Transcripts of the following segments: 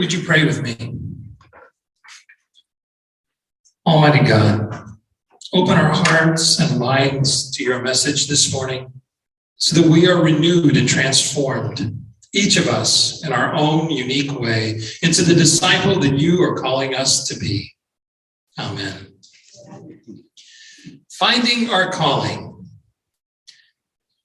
Would you pray with me? Almighty God, open our hearts and minds to your message this morning so that we are renewed and transformed, each of us in our own unique way, into the disciple that you are calling us to be. Amen. Finding our calling.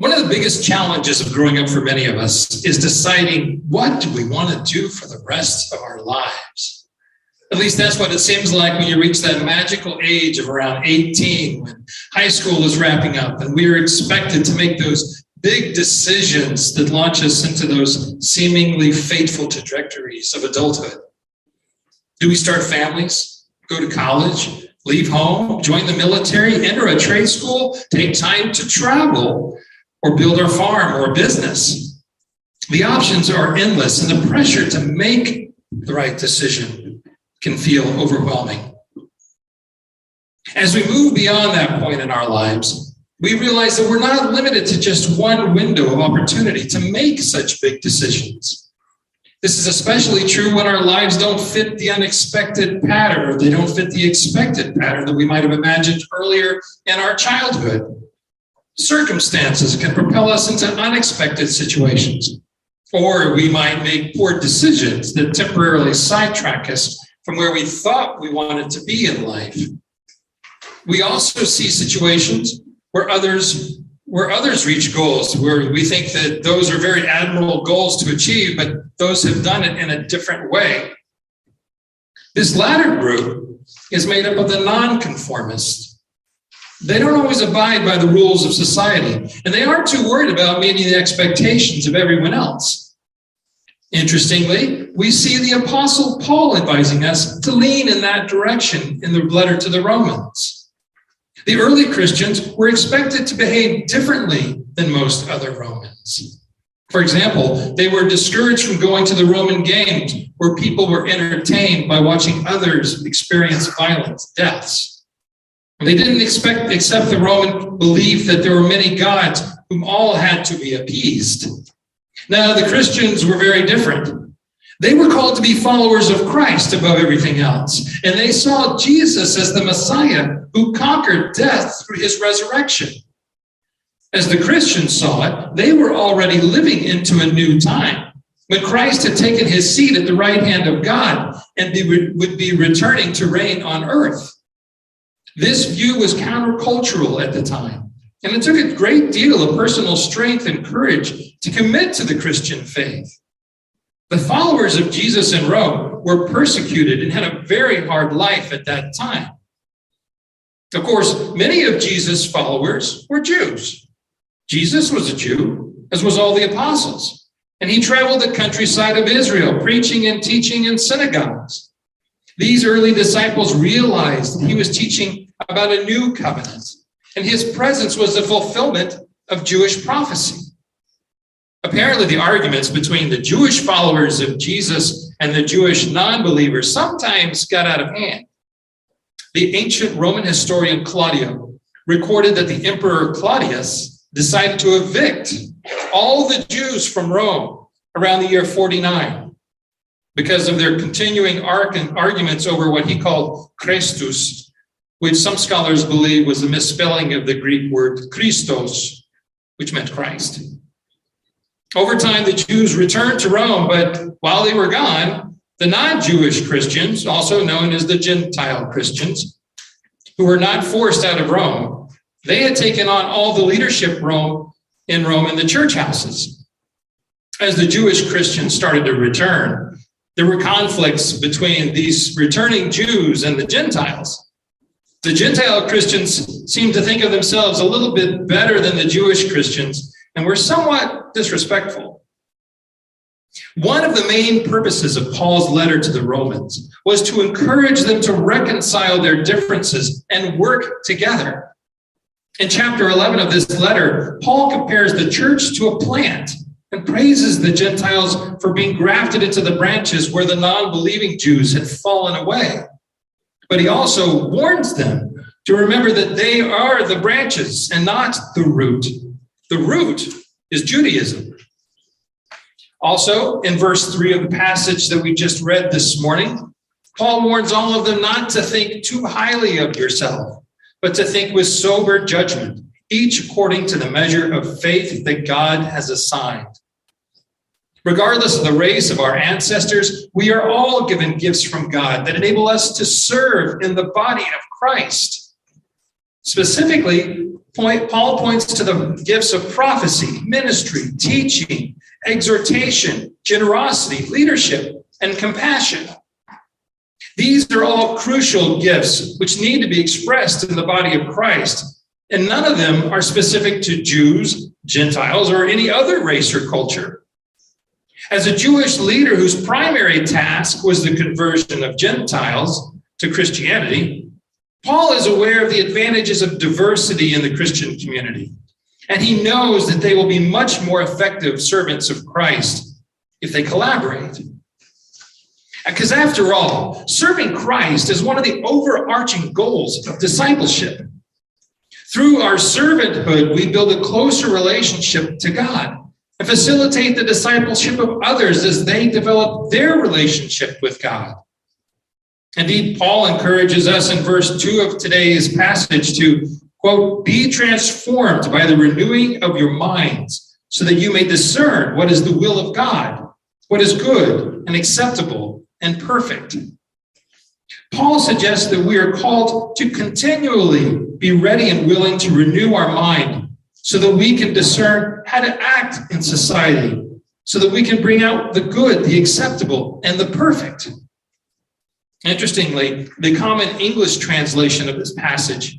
One of the biggest challenges of growing up for many of us is deciding what do we want to do for the rest of our lives. At least that's what it seems like when you reach that magical age of around 18 when high school is wrapping up and we are expected to make those big decisions that launch us into those seemingly fateful trajectories of adulthood. Do we start families, go to college, leave home, join the military, enter a trade school, take time to travel, or build our farm or a business. The options are endless, and the pressure to make the right decision can feel overwhelming. As we move beyond that point in our lives, we realize that we're not limited to just one window of opportunity to make such big decisions. This is especially true when our lives don't fit the unexpected pattern or they don't fit the expected pattern that we might have imagined earlier in our childhood. Circumstances can propel us into unexpected situations, or we might make poor decisions that temporarily sidetrack us from where we thought we wanted to be in life. We also see situations where others where others reach goals where we think that those are very admirable goals to achieve, but those have done it in a different way. This latter group is made up of the nonconformists they don't always abide by the rules of society, and they aren't too worried about meeting the expectations of everyone else. Interestingly, we see the Apostle Paul advising us to lean in that direction in the letter to the Romans. The early Christians were expected to behave differently than most other Romans. For example, they were discouraged from going to the Roman games where people were entertained by watching others experience violent deaths. They didn't expect, accept the Roman belief that there were many gods whom all had to be appeased. Now, the Christians were very different. They were called to be followers of Christ above everything else. And they saw Jesus as the Messiah who conquered death through his resurrection. As the Christians saw it, they were already living into a new time when Christ had taken his seat at the right hand of God and would be returning to reign on earth. This view was countercultural at the time, and it took a great deal of personal strength and courage to commit to the Christian faith. The followers of Jesus in Rome were persecuted and had a very hard life at that time. Of course, many of Jesus' followers were Jews. Jesus was a Jew, as was all the apostles, and he traveled the countryside of Israel, preaching and teaching in synagogues. These early disciples realized that he was teaching about a new covenant, and his presence was the fulfillment of Jewish prophecy. Apparently, the arguments between the Jewish followers of Jesus and the Jewish non believers sometimes got out of hand. The ancient Roman historian Claudio recorded that the Emperor Claudius decided to evict all the Jews from Rome around the year 49 because of their continuing arguments over what he called Christus, which some scholars believe was a misspelling of the Greek word Christos, which meant Christ. Over time, the Jews returned to Rome, but while they were gone, the non Jewish Christians, also known as the Gentile Christians, who were not forced out of Rome, they had taken on all the leadership Rome in Rome in the church houses. As the Jewish Christians started to return, there were conflicts between these returning Jews and the Gentiles. The Gentile Christians seemed to think of themselves a little bit better than the Jewish Christians and were somewhat disrespectful. One of the main purposes of Paul's letter to the Romans was to encourage them to reconcile their differences and work together. In chapter 11 of this letter, Paul compares the church to a plant and praises the Gentiles for being grafted into the branches where the non believing Jews had fallen away. But he also warns them to remember that they are the branches and not the root. The root is Judaism. Also, in verse 3 of the passage that we just read this morning, Paul warns all of them not to think too highly of yourself, but to think with sober judgment, each according to the measure of faith that God has assigned. Regardless of the race of our ancestors, we are all given gifts from God that enable us to serve in the body of Christ. Specifically, point, Paul points to the gifts of prophecy, ministry, teaching, exhortation, generosity, leadership, and compassion. These are all crucial gifts which need to be expressed in the body of Christ, and none of them are specific to Jews, Gentiles, or any other race or culture. As a Jewish leader whose primary task was the conversion of Gentiles to Christianity, Paul is aware of the advantages of diversity in the Christian community, and he knows that they will be much more effective servants of Christ if they collaborate. Because after all, serving Christ is one of the overarching goals of discipleship. Through our servanthood, we build a closer relationship to God and facilitate the discipleship of others as they develop their relationship with God. Indeed, Paul encourages us in verse 2 of today's passage to, quote, be transformed by the renewing of your minds so that you may discern what is the will of God, what is good and acceptable and perfect. Paul suggests that we are called to continually be ready and willing to renew our mind so that we can discern how to act in society, so that we can bring out the good, the acceptable, and the perfect. Interestingly, the common English translation of this passage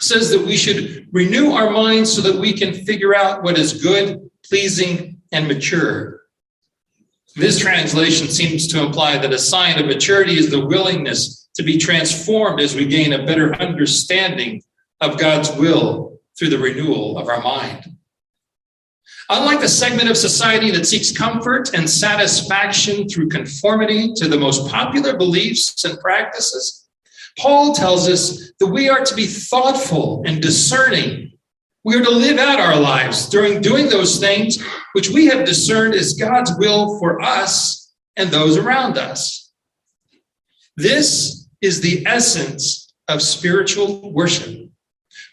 says that we should renew our minds so that we can figure out what is good, pleasing, and mature. This translation seems to imply that a sign of maturity is the willingness to be transformed as we gain a better understanding of God's will through the renewal of our mind. Unlike the segment of society that seeks comfort and satisfaction through conformity to the most popular beliefs and practices, Paul tells us that we are to be thoughtful and discerning. We are to live out our lives during doing those things which we have discerned as God's will for us and those around us. This is the essence of spiritual worship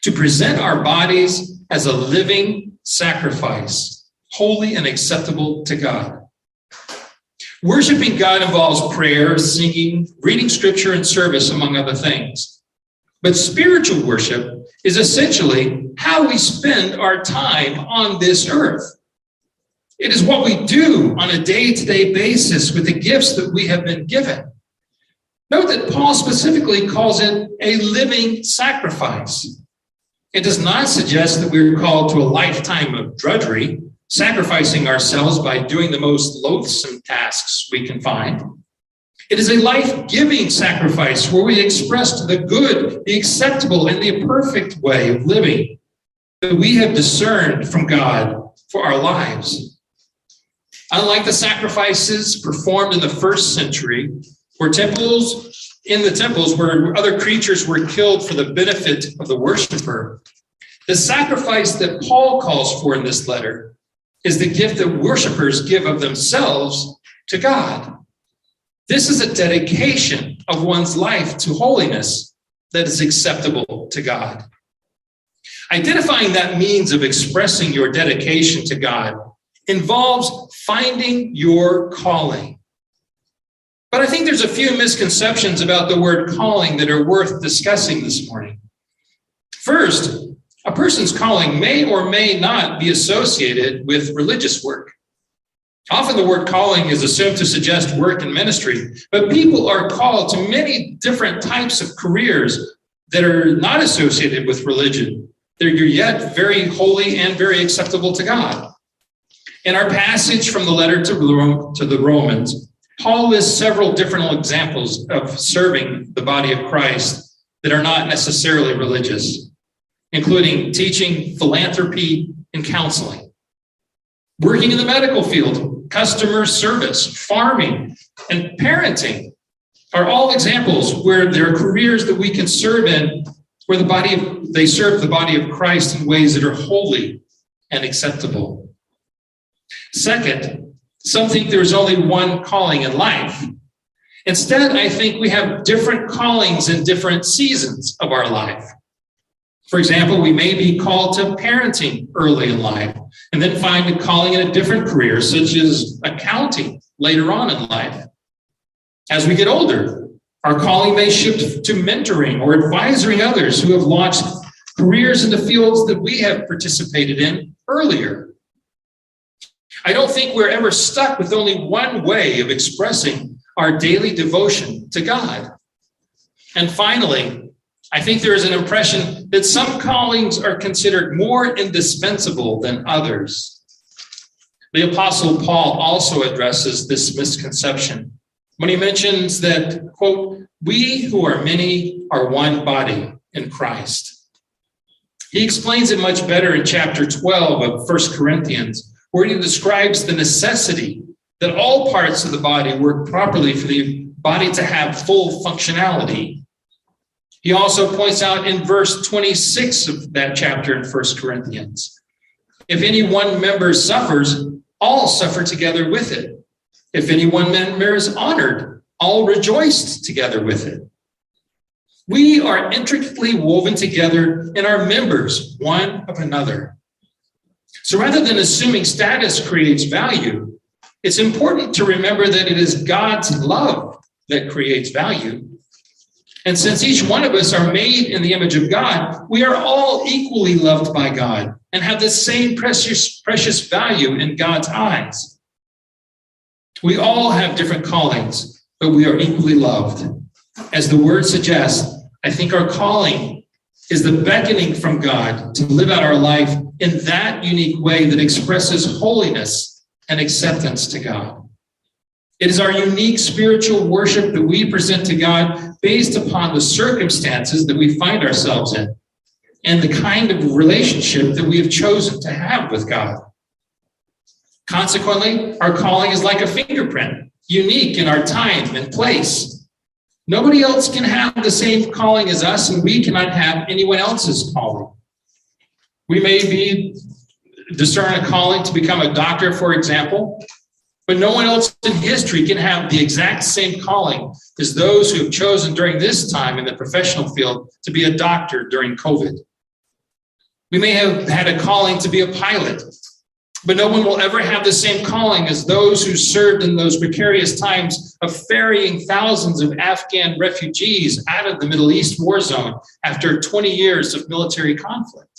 to present our bodies as a living sacrifice, holy and acceptable to God. Worshiping God involves prayer, singing, reading scripture, and service, among other things. But spiritual worship is essentially how we spend our time on this earth. It is what we do on a day to day basis with the gifts that we have been given. Note that Paul specifically calls it a living sacrifice. It does not suggest that we're called to a lifetime of drudgery, sacrificing ourselves by doing the most loathsome tasks we can find. It is a life giving sacrifice where we express the good, the acceptable, and the perfect way of living that we have discerned from God for our lives. Unlike the sacrifices performed in the first century, where temples in the temples where other creatures were killed for the benefit of the worshiper. The sacrifice that Paul calls for in this letter is the gift that worshipers give of themselves to God. This is a dedication of one's life to holiness that is acceptable to God. Identifying that means of expressing your dedication to God involves finding your calling. But I think there's a few misconceptions about the word calling that are worth discussing this morning. First, a person's calling may or may not be associated with religious work. Often the word calling is assumed to suggest work in ministry, but people are called to many different types of careers that are not associated with religion. They're yet very holy and very acceptable to God. In our passage from the letter to the Romans, Paul lists several different examples of serving the body of Christ that are not necessarily religious, including teaching, philanthropy, and counseling. Working in the medical field, customer service, farming, and parenting are all examples where there are careers that we can serve in where the body of, they serve the body of Christ in ways that are holy and acceptable. Second, Some think there's only one calling in life. Instead, I think we have different callings in different seasons of our life. For example, we may be called to parenting early in life and then find a calling in a different career, such as accounting later on in life. As we get older, our calling may shift to mentoring or advising others who have launched careers in the fields that we have participated in earlier. I don't think we're ever stuck with only one way of expressing our daily devotion to God. And finally, I think there is an impression that some callings are considered more indispensable than others. The Apostle Paul also addresses this misconception when he mentions that, quote, we who are many are one body in Christ. He explains it much better in chapter 12 of 1 Corinthians, where he describes the necessity that all parts of the body work properly for the body to have full functionality. He also points out in verse 26 of that chapter in 1 Corinthians if any one member suffers, all suffer together with it. If any one member is honored, all rejoiced together with it. We are intricately woven together in our members, one of another. So rather than assuming status creates value, it's important to remember that it is God's love that creates value. And since each one of us are made in the image of God, we are all equally loved by God and have the same precious, precious value in God's eyes. We all have different callings, but we are equally loved. As the word suggests, I think our calling is the beckoning from God to live out our life in that unique way that expresses holiness and acceptance to God. It is our unique spiritual worship that we present to God based upon the circumstances that we find ourselves in and the kind of relationship that we have chosen to have with God. Consequently, our calling is like a fingerprint, unique in our time and place. Nobody else can have the same calling as us, and we cannot have anyone else's calling. We may be discern a calling to become a doctor, for example, but no one else in history can have the exact same calling as those who have chosen during this time in the professional field to be a doctor during COVID. We may have had a calling to be a pilot, but no one will ever have the same calling as those who served in those precarious times of ferrying thousands of Afghan refugees out of the Middle East war zone after 20 years of military conflict.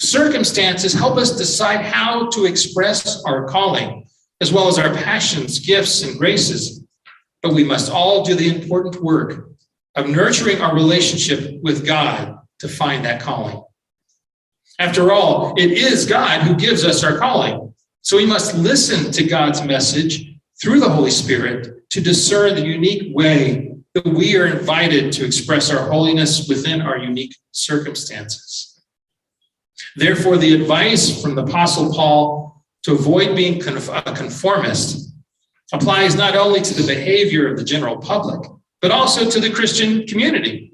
Circumstances help us decide how to express our calling, as well as our passions, gifts, and graces. But we must all do the important work of nurturing our relationship with God to find that calling. After all, it is God who gives us our calling. So we must listen to God's message through the Holy Spirit to discern the unique way that we are invited to express our holiness within our unique circumstances. Therefore, the advice from the Apostle Paul to avoid being a conformist applies not only to the behavior of the general public, but also to the Christian community.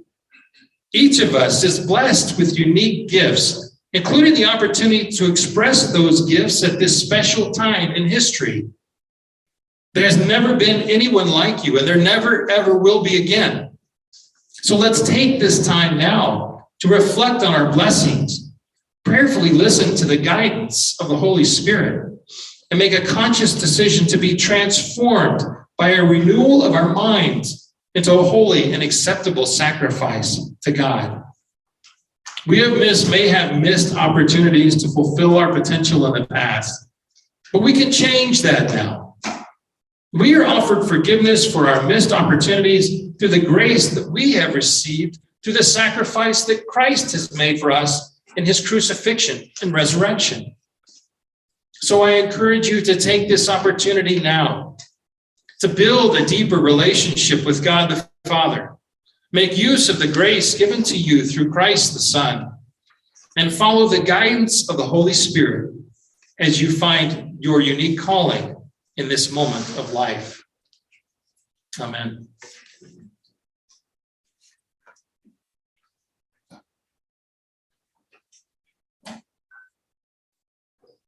Each of us is blessed with unique gifts including the opportunity to express those gifts at this special time in history. There's never been anyone like you, and there never ever will be again. So let's take this time now to reflect on our blessings, prayerfully listen to the guidance of the Holy Spirit, and make a conscious decision to be transformed by a renewal of our minds into a holy and acceptable sacrifice to God. We have missed, may have missed opportunities to fulfill our potential in the past, but we can change that now. We are offered forgiveness for our missed opportunities through the grace that we have received through the sacrifice that Christ has made for us in his crucifixion and resurrection. So I encourage you to take this opportunity now to build a deeper relationship with God the Father Make use of the grace given to you through Christ the Son, and follow the guidance of the Holy Spirit as you find your unique calling in this moment of life. Amen.